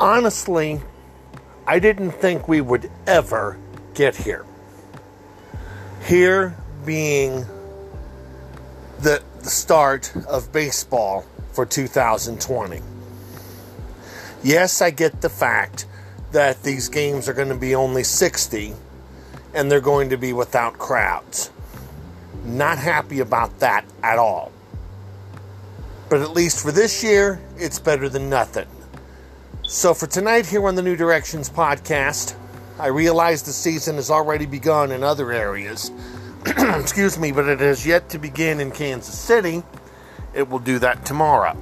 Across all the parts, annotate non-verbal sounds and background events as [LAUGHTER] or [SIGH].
honestly, I didn't think we would ever get here. Here being the, the start of baseball for 2020. Yes, I get the fact that these games are going to be only 60 and they're going to be without crowds. Not happy about that at all. But at least for this year, it's better than nothing. So for tonight, here on the New Directions podcast, I realize the season has already begun in other areas. [CLEARS THROAT] Excuse me, but it has yet to begin in Kansas City. It will do that tomorrow.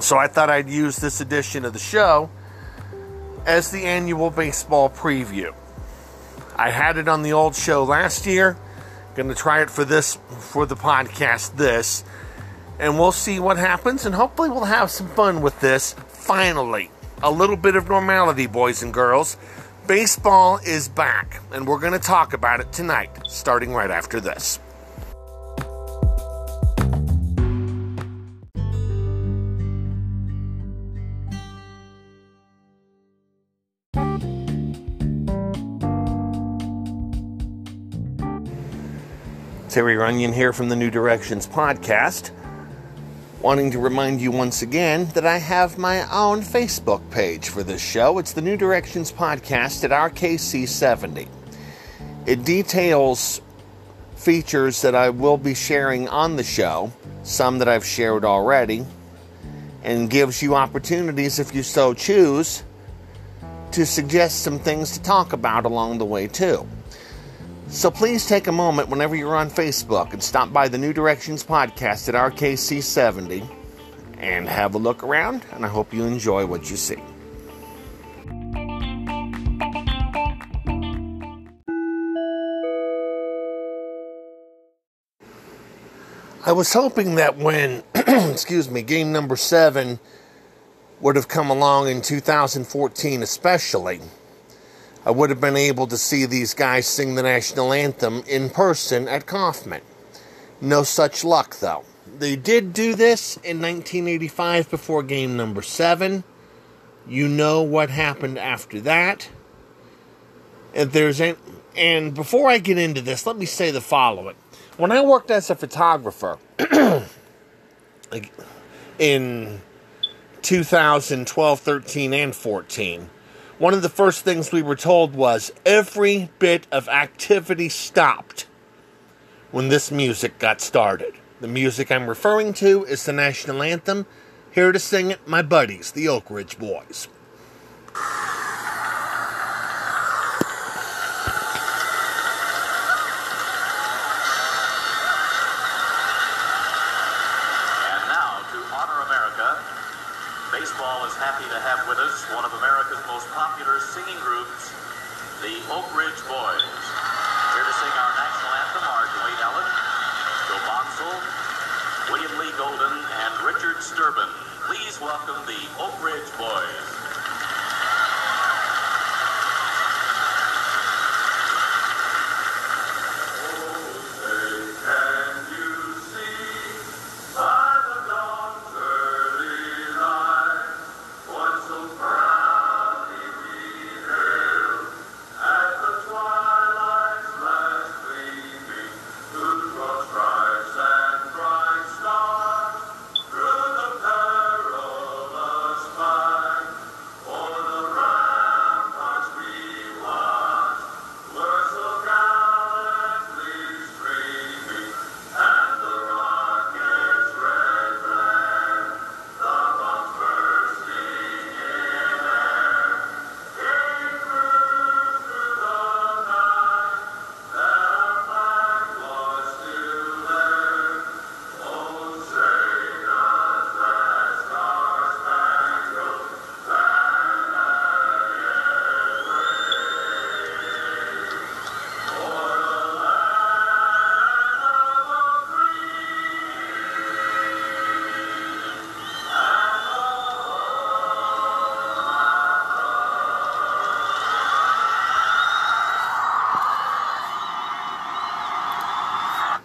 So I thought I'd use this edition of the show as the annual baseball preview. I had it on the old show last year. Going to try it for this for the podcast this and we'll see what happens and hopefully we'll have some fun with this finally. A little bit of normality, boys and girls. Baseball is back and we're going to talk about it tonight starting right after this. Terry Runyan here from the New Directions podcast. Wanting to remind you once again that I have my own Facebook page for this show. It's the New Directions Podcast at RKC70. It details features that I will be sharing on the show, some that I've shared already, and gives you opportunities, if you so choose, to suggest some things to talk about along the way, too. So please take a moment whenever you're on Facebook and stop by the New Directions podcast at RKC70 and have a look around, and I hope you enjoy what you see. I was hoping that when, [CLEARS THROAT] excuse me, game number seven would have come along in 2014, especially I would have been able to see these guys sing the national anthem in person at Kauffman. No such luck, though. They did do this in 1985 before game number seven. You know what happened after that. And there's an, and before I get into this, let me say the following. When I worked as a photographer [CLEARS THROAT] in 2012, 13, and 14, one of the first things we were told was every bit of activity stopped when this music got started. The music I'm referring to is the national anthem. Here to sing it, my buddies, the Oak Ridge Boys.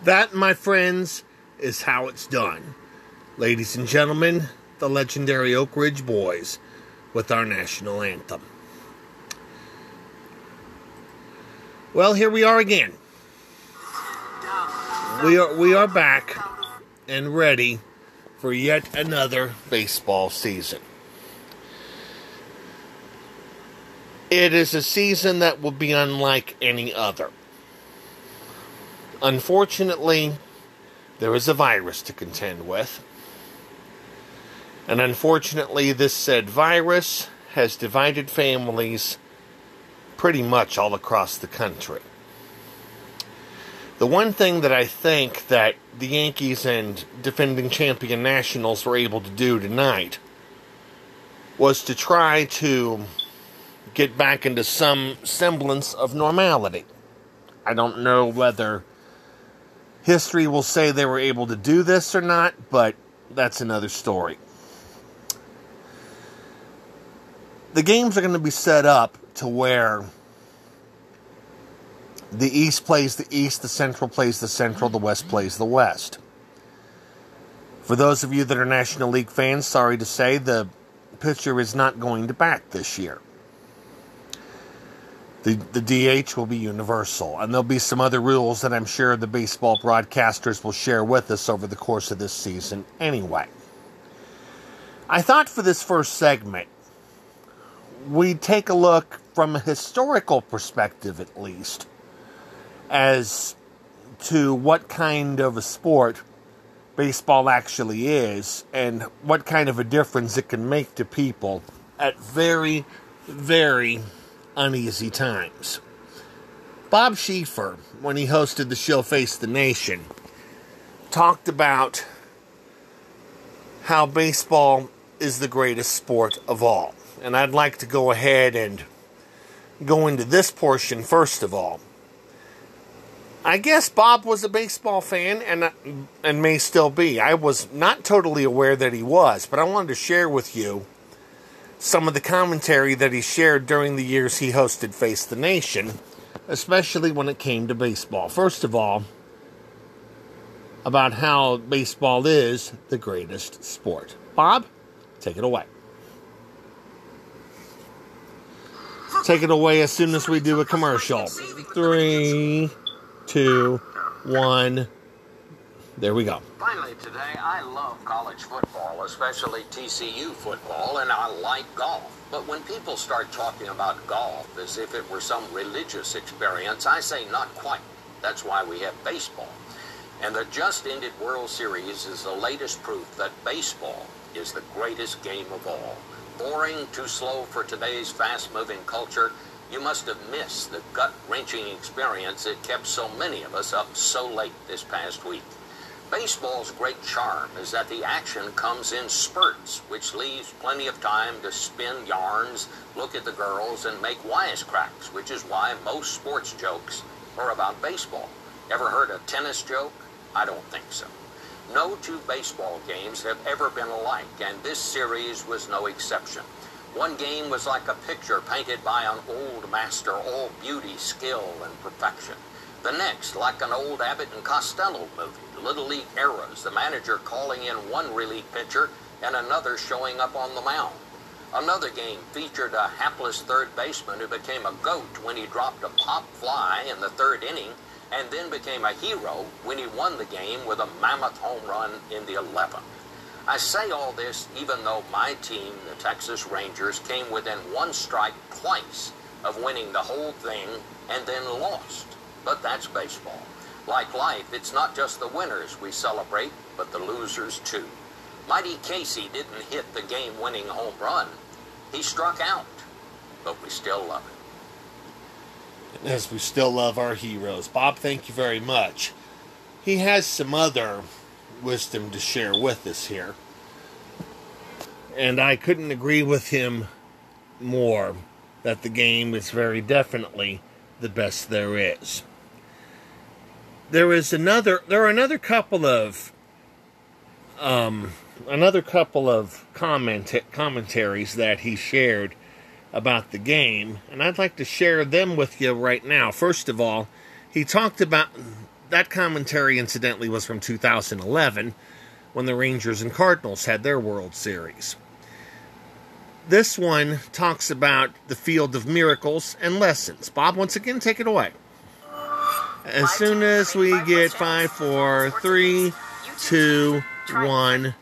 That, my friends, is how it's done. Ladies and gentlemen, the legendary Oak Ridge Boys with our national anthem. Well, here we are again. We are we are back and ready for yet another baseball season. It is a season that will be unlike any other. Unfortunately, there is a virus to contend with. And unfortunately, this said virus has divided families pretty much all across the country. The one thing that I think that the Yankees and defending champion Nationals were able to do tonight was to try to get back into some semblance of normality. I don't know whether history will say they were able to do this or not, but that's another story. The games are going to be set up to where the East plays the East, the Central plays the Central, the West plays the West. For those of you that are National League fans, sorry to say, the pitcher is not going to bat this year. The, the DH will be universal, and there'll be some other rules that I'm sure the baseball broadcasters will share with us over the course of this season anyway. I thought for this first segment, we'd take a look from a historical perspective at least as to what kind of a sport baseball actually is and what kind of a difference it can make to people at very, very uneasy times. Bob Schieffer, when he hosted the show Face the Nation, talked about how baseball is the greatest sport of all. And I'd like to go ahead and go into this portion first of all. I guess Bob was a baseball fan and and may still be. I was not totally aware that he was, but I wanted to share with you some of the commentary that he shared during the years he hosted Face the Nation, especially when it came to baseball. First of all, about how baseball is the greatest sport. Bob, take it away. Take it away as soon as we do a commercial. Three, two, one. There we go. Finally, today, I love college football, especially TCU football, and I like golf. But when people start talking about golf as if it were some religious experience, I say not quite. That's why we have baseball. And the just ended World Series is the latest proof that baseball is the greatest game of all. Boring, too slow for today's fast moving culture, you must have missed the gut wrenching experience that kept so many of us up so late this past week. Baseball's great charm is that the action comes in spurts, which leaves plenty of time to spin yarns, look at the girls, and make wisecracks, which is why most sports jokes are about baseball. Ever heard a tennis joke? I don't think so. No two baseball games have ever been alike, and this series was no exception. One game was like a picture painted by an old master, all beauty, skill, and perfection. The next, like an old Abbott and Costello movie, Little League eras, the manager calling in one relief pitcher and another showing up on the mound. Another game featured a hapless third baseman who became a goat when he dropped a pop fly in the third inning and then became a hero when he won the game with a mammoth home run in the 11th. I say all this even though my team, the Texas Rangers, came within one strike twice of winning the whole thing and then lost. But that's baseball. Like life, it's not just the winners we celebrate, but the losers too. Mighty Casey didn't hit the game winning home run. He struck out, but we still love it. As we still love our heroes. Bob, thank you very much. He has some other wisdom to share with us here. And I couldn't agree with him more that the game is very definitely the best there is there is another there are another couple of um, another couple of comment commentaries that he shared about the game, and I'd like to share them with you right now. First of all, he talked about that commentary. Incidentally, was from 2011 when the Rangers and Cardinals had their World Series. This one talks about the field of miracles and lessons. Bob, once again, take it away. As soon as we get five, four, three, two, one.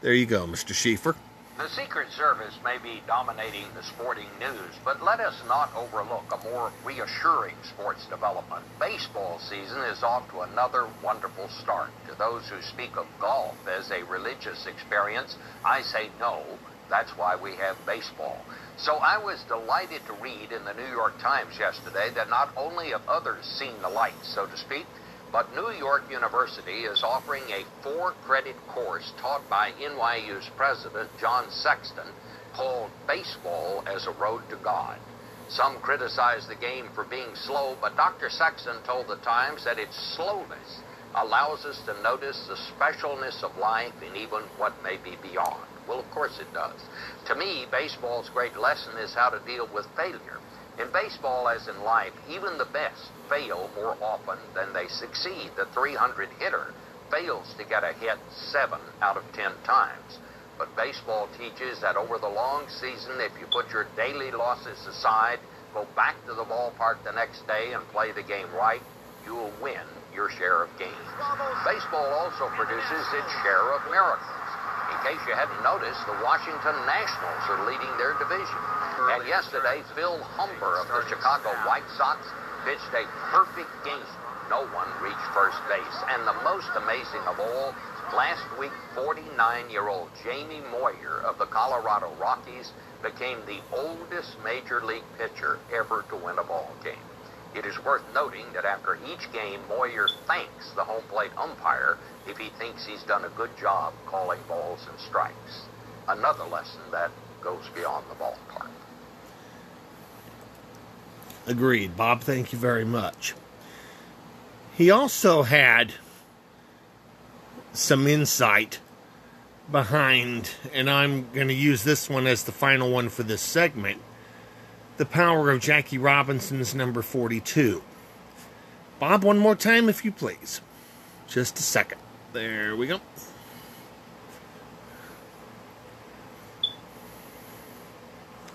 There you go, Mr. Schieffer. The Secret Service may be dominating the sporting news, but let us not overlook a more reassuring sports development. Baseball season is off to another wonderful start. To those who speak of golf as a religious experience, I say no. That's why we have baseball. So I was delighted to read in the New York Times yesterday that not only have others seen the light, so to speak, but New York University is offering a four credit course taught by NYU's president, John Sexton, called Baseball as a Road to God. Some criticize the game for being slow, but Dr. Sexton told the Times that its slowness allows us to notice the specialness of life and even what may be beyond. Well, of course it does. To me, baseball's great lesson is how to deal with failure. In baseball, as in life, even the best fail more often than they succeed. The 300 hitter fails to get a hit seven out of ten times. But baseball teaches that over the long season, if you put your daily losses aside, go back to the ballpark the next day and play the game right, you'll win your share of games. Baseball also produces its share of miracles. In case you hadn't noticed, the Washington Nationals are leading their division. And yesterday, Phil Humber of the Chicago White Sox pitched a perfect game. No one reached first base. And the most amazing of all, last week, 49-year-old Jamie Moyer of the Colorado Rockies became the oldest major league pitcher ever to win a ball game. It is worth noting that after each game, Moyer thanks the home plate umpire if he thinks he's done a good job calling balls and strikes. Another lesson that goes beyond the ballpark. Agreed. Bob, thank you very much. He also had some insight behind, and I'm going to use this one as the final one for this segment the power of Jackie Robinson's number 42. Bob, one more time, if you please. Just a second. There we go.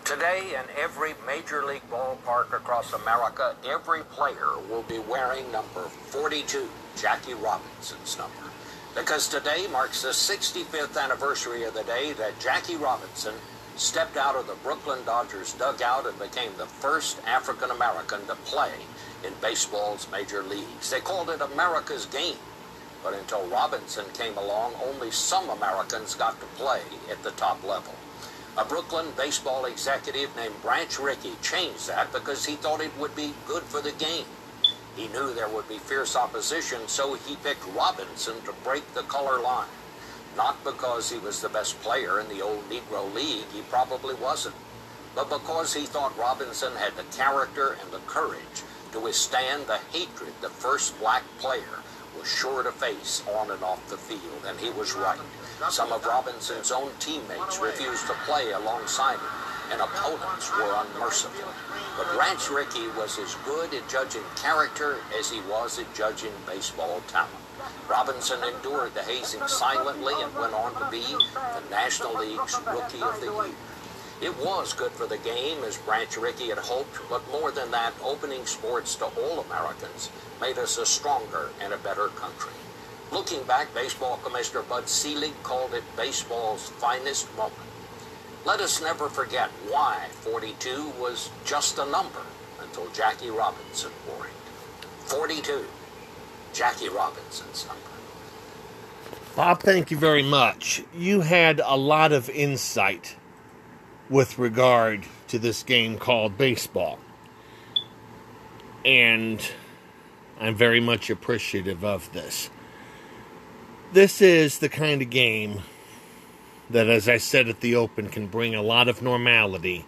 Today, in every major league ballpark across America, every player will be wearing number 42, Jackie Robinson's number. Because today marks the 65th anniversary of the day that Jackie Robinson stepped out of the Brooklyn Dodgers dugout and became the first African American to play in baseball's major leagues. They called it America's game. But until Robinson came along, only some Americans got to play at the top level. A Brooklyn baseball executive named Branch Rickey changed that because he thought it would be good for the game. He knew there would be fierce opposition, so he picked Robinson to break the color line. Not because he was the best player in the old Negro League, he probably wasn't, but because he thought Robinson had the character and the courage to withstand the hatred the first black player was sure to face on and off the field, and he was right. Some of Robinson's own teammates refused to play alongside him, and opponents were unmerciful. But Branch Rickey was as good at judging character as he was at judging baseball talent. Robinson endured the hazing silently and went on to be the National League's Rookie of the Year. It was good for the game, as Branch Rickey had hoped, but more than that, opening sports to all Americans made us a stronger and a better country. Looking back, Baseball Commissioner Bud Selig called it baseball's finest moment. Let us never forget why 42 was just a number until Jackie Robinson wore it. 42, Jackie Robinson's number. Bob, thank you very much. You had a lot of insight with regard to this game called baseball. And I'm very much appreciative of this. This is the kind of game that, as I said at the open, can bring a lot of normality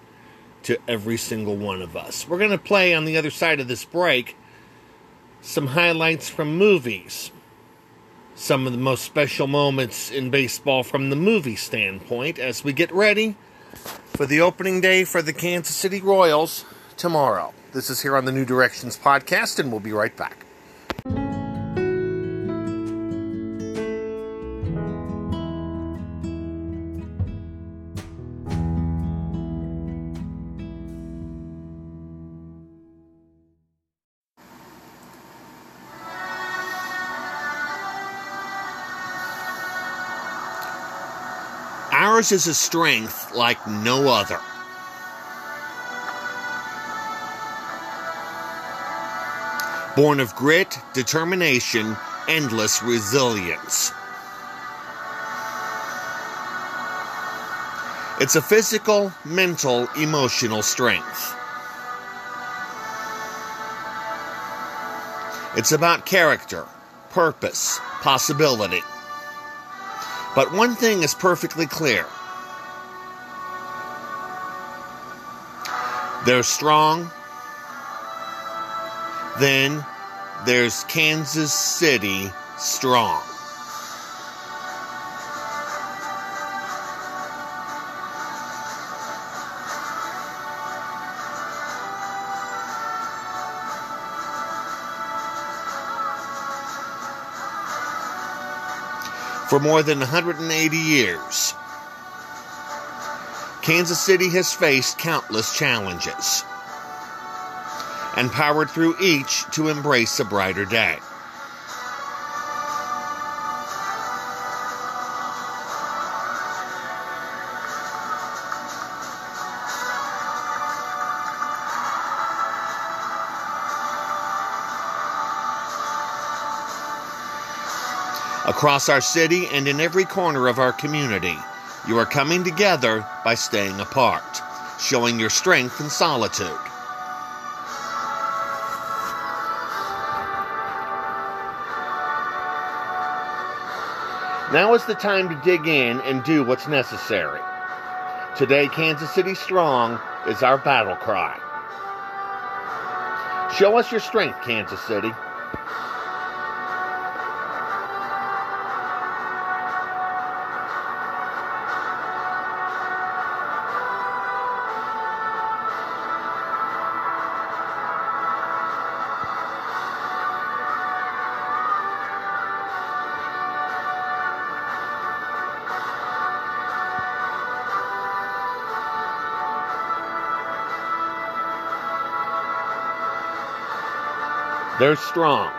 to every single one of us. We're going to play on the other side of this break some highlights from movies. Some of the most special moments in baseball from the movie standpoint as we get ready for the opening day for the Kansas City Royals tomorrow. This is here on the New Directions podcast, and we'll be right back. Ours is a strength like no other. Born of grit, determination, endless resilience. It's a physical, mental, emotional strength. It's about character, purpose, possibility. But one thing is perfectly clear they're strong. Then there's Kansas City strong. For more than 180 years. Kansas City has faced countless challenges and powered through each to embrace a brighter day. Across our city and in every corner of our community. You are coming together by staying apart, showing your strength in solitude. Now is the time to dig in and do what's necessary. Today, Kansas City Strong is our battle cry. Show us your strength, Kansas City. They're strong.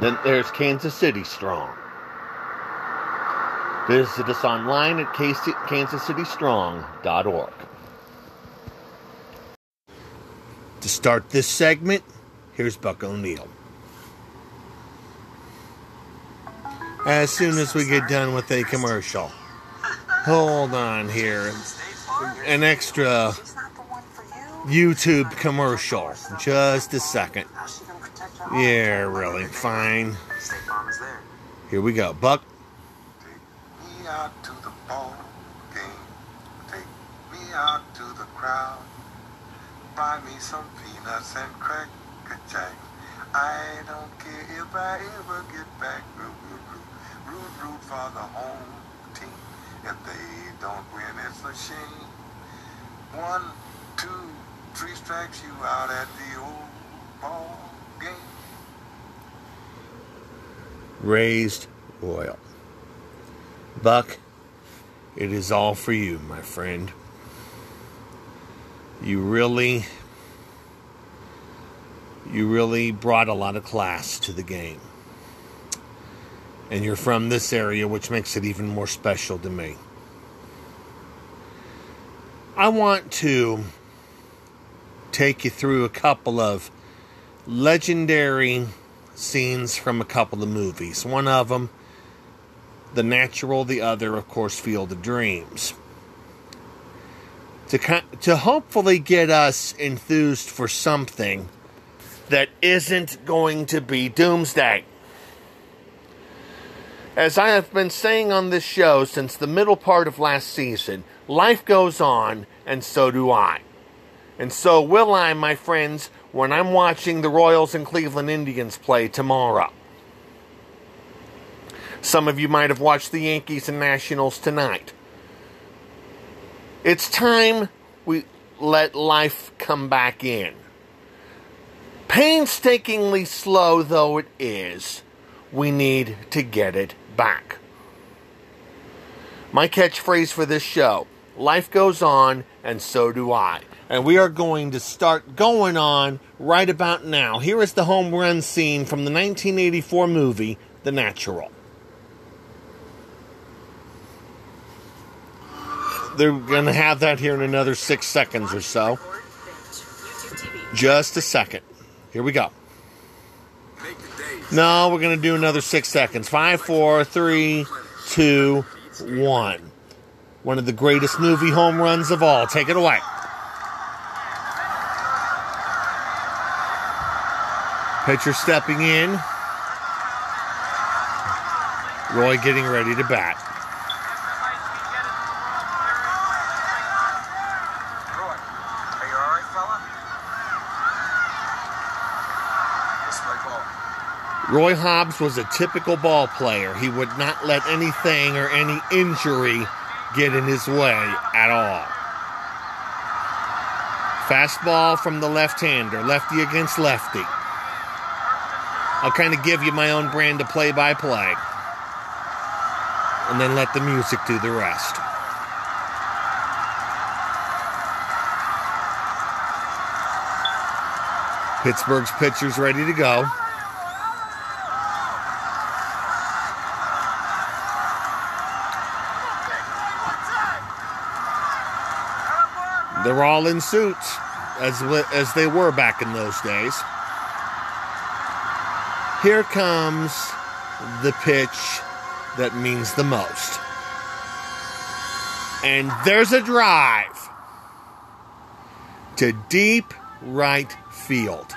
Then there's Kansas City Strong. Visit us online at kansascitystrong.org. To start this segment, here's Buck O'Neil. As soon as we get done with a commercial, hold on here an extra YouTube commercial. Just a second. Yeah, really. Fine. Here we go. Buck. Take me out to the ball game. Take me out to the crowd. Buy me some peanuts and cracker jack. I don't care if I ever get back. Root, root, root, root, root for the home team. If they don't win, it's a shame. One, two, three strikes you out at the old ball game. Raised Royal. Buck, it is all for you, my friend. You really, you really brought a lot of class to the game. And you're from this area, which makes it even more special to me. I want to take you through a couple of legendary scenes from a couple of movies. One of them, The Natural, the other, of course, Field of Dreams. To, to hopefully get us enthused for something that isn't going to be doomsday. As I have been saying on this show since the middle part of last season, life goes on, and so do I. And so will I, my friends, when I'm watching the Royals and Cleveland Indians play tomorrow. Some of you might have watched the Yankees and Nationals tonight. It's time we let life come back in. Painstakingly slow though it is, we need to get it back. My catchphrase for this show life goes on, and so do I. And we are going to start going on right about now. Here is the home run scene from the 1984 movie, The Natural. They're going to have that here in another six seconds or so. Just a second. Here we go. No, we're going to do another six seconds. Five, four, three, two, one. One of the greatest movie home runs of all. Take it away. Pitcher stepping in. Roy getting ready to bat. Roy, Hobbs was a typical ball player. He would not let anything or any injury get in his way at all. Fastball from the left hander, lefty against lefty. I'll kind of give you my own brand of play by play. And then let the music do the rest. Pittsburgh's pitcher's ready to go. They're all in suits, as as they were back in those days. Here comes the pitch that means the most. And there's a drive to deep right field.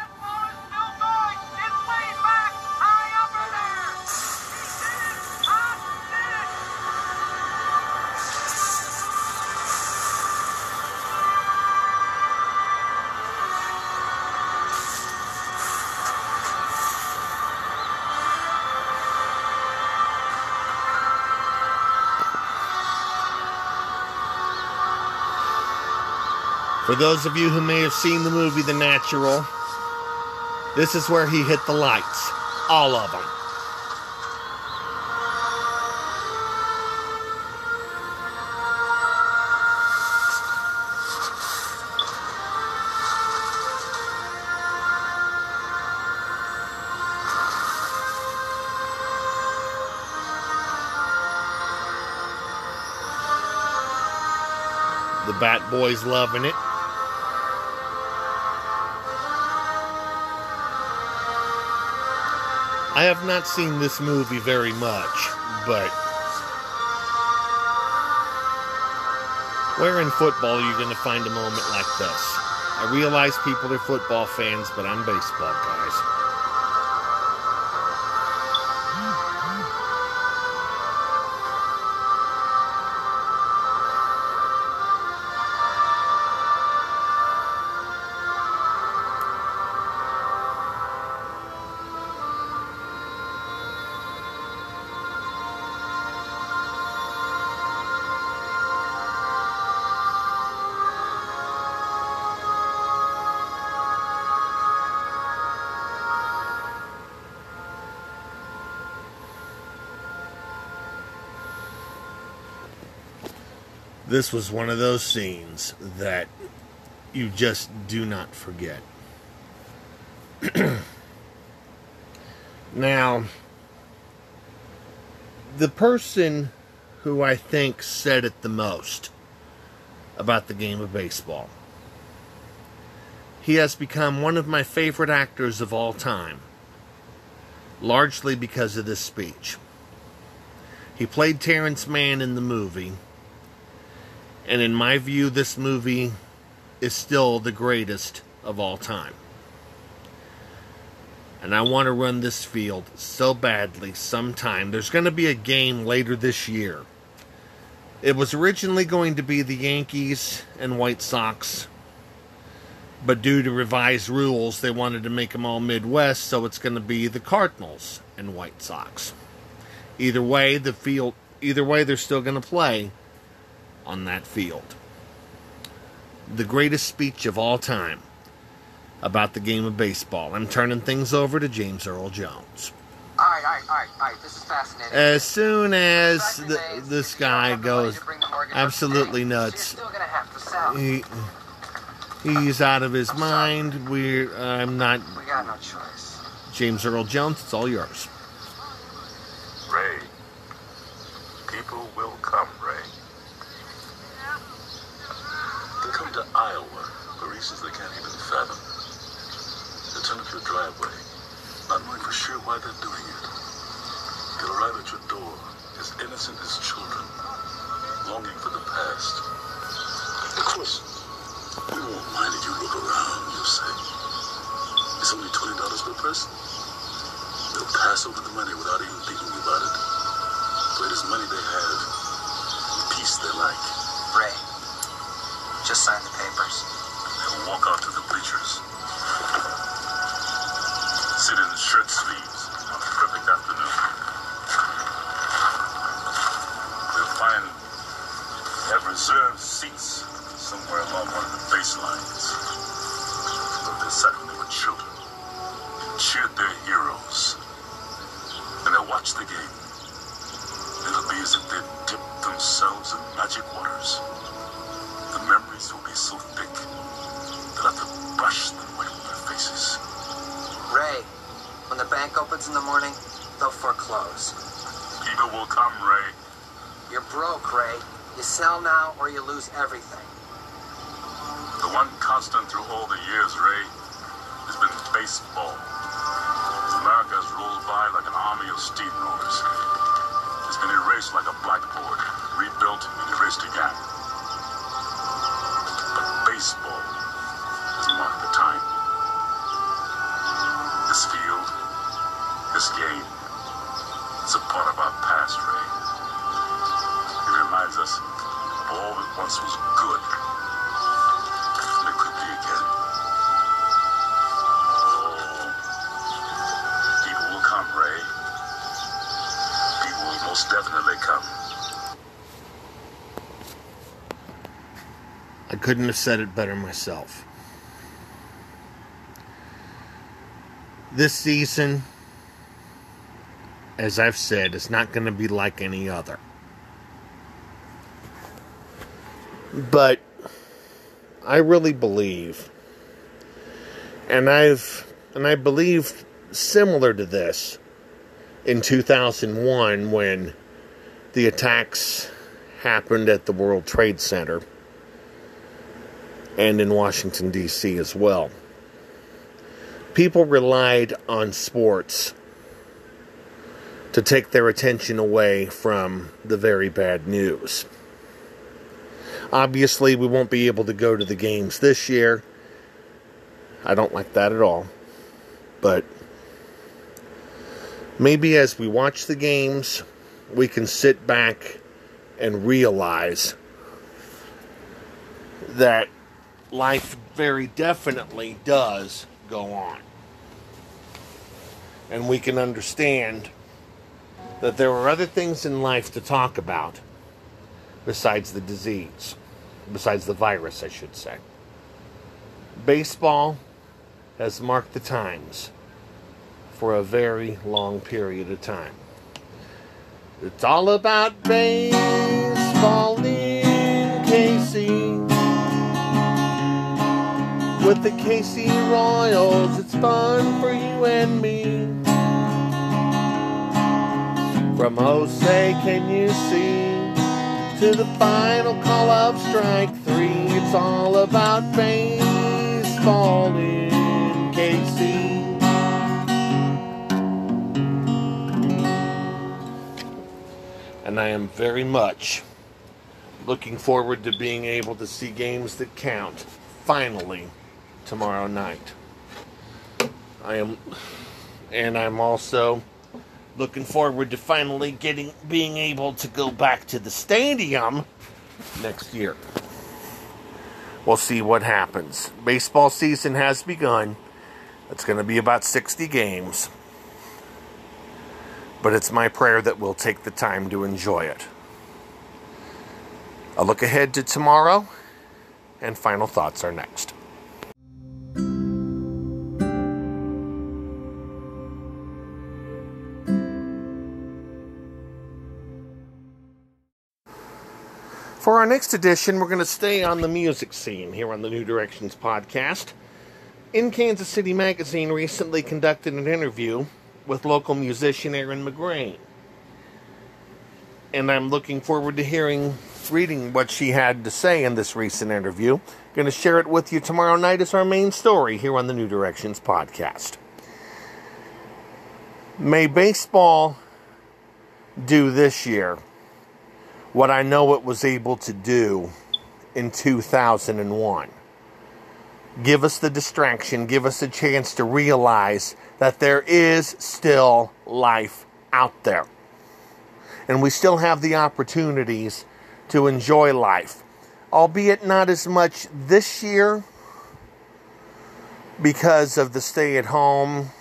For those of you who may have seen the movie The Natural, this is where he hit the lights. All of them. The Bat Boys loving it. I have not seen this movie very much, but where in football are you going to find a moment like this? I realize people are football fans, but I'm baseball guys. This was one of those scenes that you just do not forget. [CLEARS THROAT] now, the person who I think said it the most about the game of baseball. He has become one of my favorite actors of all time, largely because of this speech. He played Terrence Mann in the movie, and in my view, this movie is still the greatest of all time. And I want to run this field so badly sometime. There's going to be a game later this year. It was originally going to be the Yankees and White Sox, but due to revised rules, they wanted to make them all Midwest, so it's going to be the Cardinals and White Sox. Either way, the field either way they're still going to play on that field. The greatest speech of all time about the game of baseball. I'm turning things over to James Earl Jones. Alright, alright, alright, alright. This is fascinating. As soon as the, this If you don't guy have the money goes to bring the mortgage up absolutely nuts, You're still gonna have to sell. he He's out of his mind. We're I'm not We got no choice. James Earl Jones. It's all yours. Ray. People will come, Ray. They come to Iowa for reasons they can't even fathom. They turn up your driveway, not knowing for sure why they're doing it. They'll arrive at your door as innocent as children, longing for the past. Of course, we won't mind if you look around, you'll say. It's only $20 per person. They'll pass over the money without even thinking about it. For it is money they have, and peace they like. Ray, just sign the papers. They'll walk out to the bleachers. Seats somewhere along one of the baselines. They sat when they were children. and Cheered their everything. Couldn't have said it better myself. This season, as I've said, is not going to be like any other. But I really believe, and I've, and I believe similar to this in 2001 when the attacks happened at the World Trade Center and in Washington, D.C. as well. People relied on sports to take their attention away from the very bad news. Obviously, we won't be able to go to the games this year. I don't like that at all. But maybe as we watch the games, we can sit back and realize that life very definitely does go on. And we can understand that there are other things in life to talk about besides the disease, besides the virus, I should say. Baseball has marked the times for a very long period of time. It's all about baseball in KC. With the KC Royals, it's fun for you and me. From Jose, can you see? To the final call of strike three, it's all about baseball in KC. And I am very much looking forward to being able to see games that count finally tomorrow night. I am and I'm also looking forward to finally getting being able to go back to the stadium next year. We'll see what happens. Baseball season has begun. It's going to be about 60 games. But it's my prayer that we'll take the time to enjoy it. A look ahead to tomorrow, and final thoughts are next. Our next edition, we're going to stay on the music scene here on the New Directions podcast. In Kansas City Magazine recently conducted an interview with local musician Erin McGrain. And I'm looking forward to hearing, reading what she had to say in this recent interview. Going to share it with you tomorrow night as our main story here on the New Directions podcast. May baseball do this year what I know it was able to do in 2001. Give us the distraction, give us a chance to realize that there is still life out there. And we still have the opportunities to enjoy life, albeit not as much this year because of the stay at home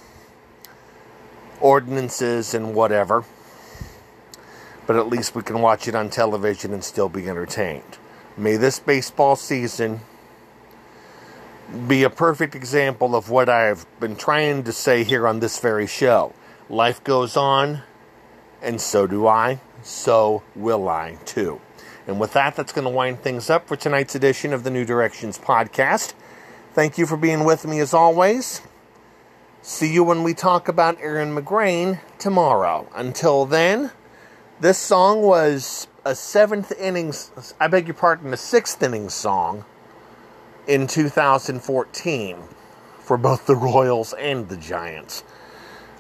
ordinances and whatever. But at least we can watch it on television and still be entertained. May this baseball season be a perfect example of what I've been trying to say here on this very show. Life goes on, and so do I. So will I, too. And with that, that's going to wind things up for tonight's edition of the New Directions podcast. Thank you for being with me as always. See you when we talk about Erin McGrain tomorrow. Until then, this song was a seventh innings, I beg your pardon, a sixth inning song in 2014 for both the Royals and the Giants.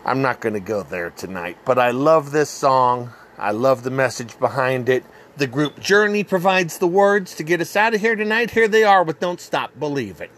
I'm not going to go there tonight, but I love this song. I love the message behind it. The group Journey provides the words to get us out of here tonight. Here they are with Don't Stop Believing.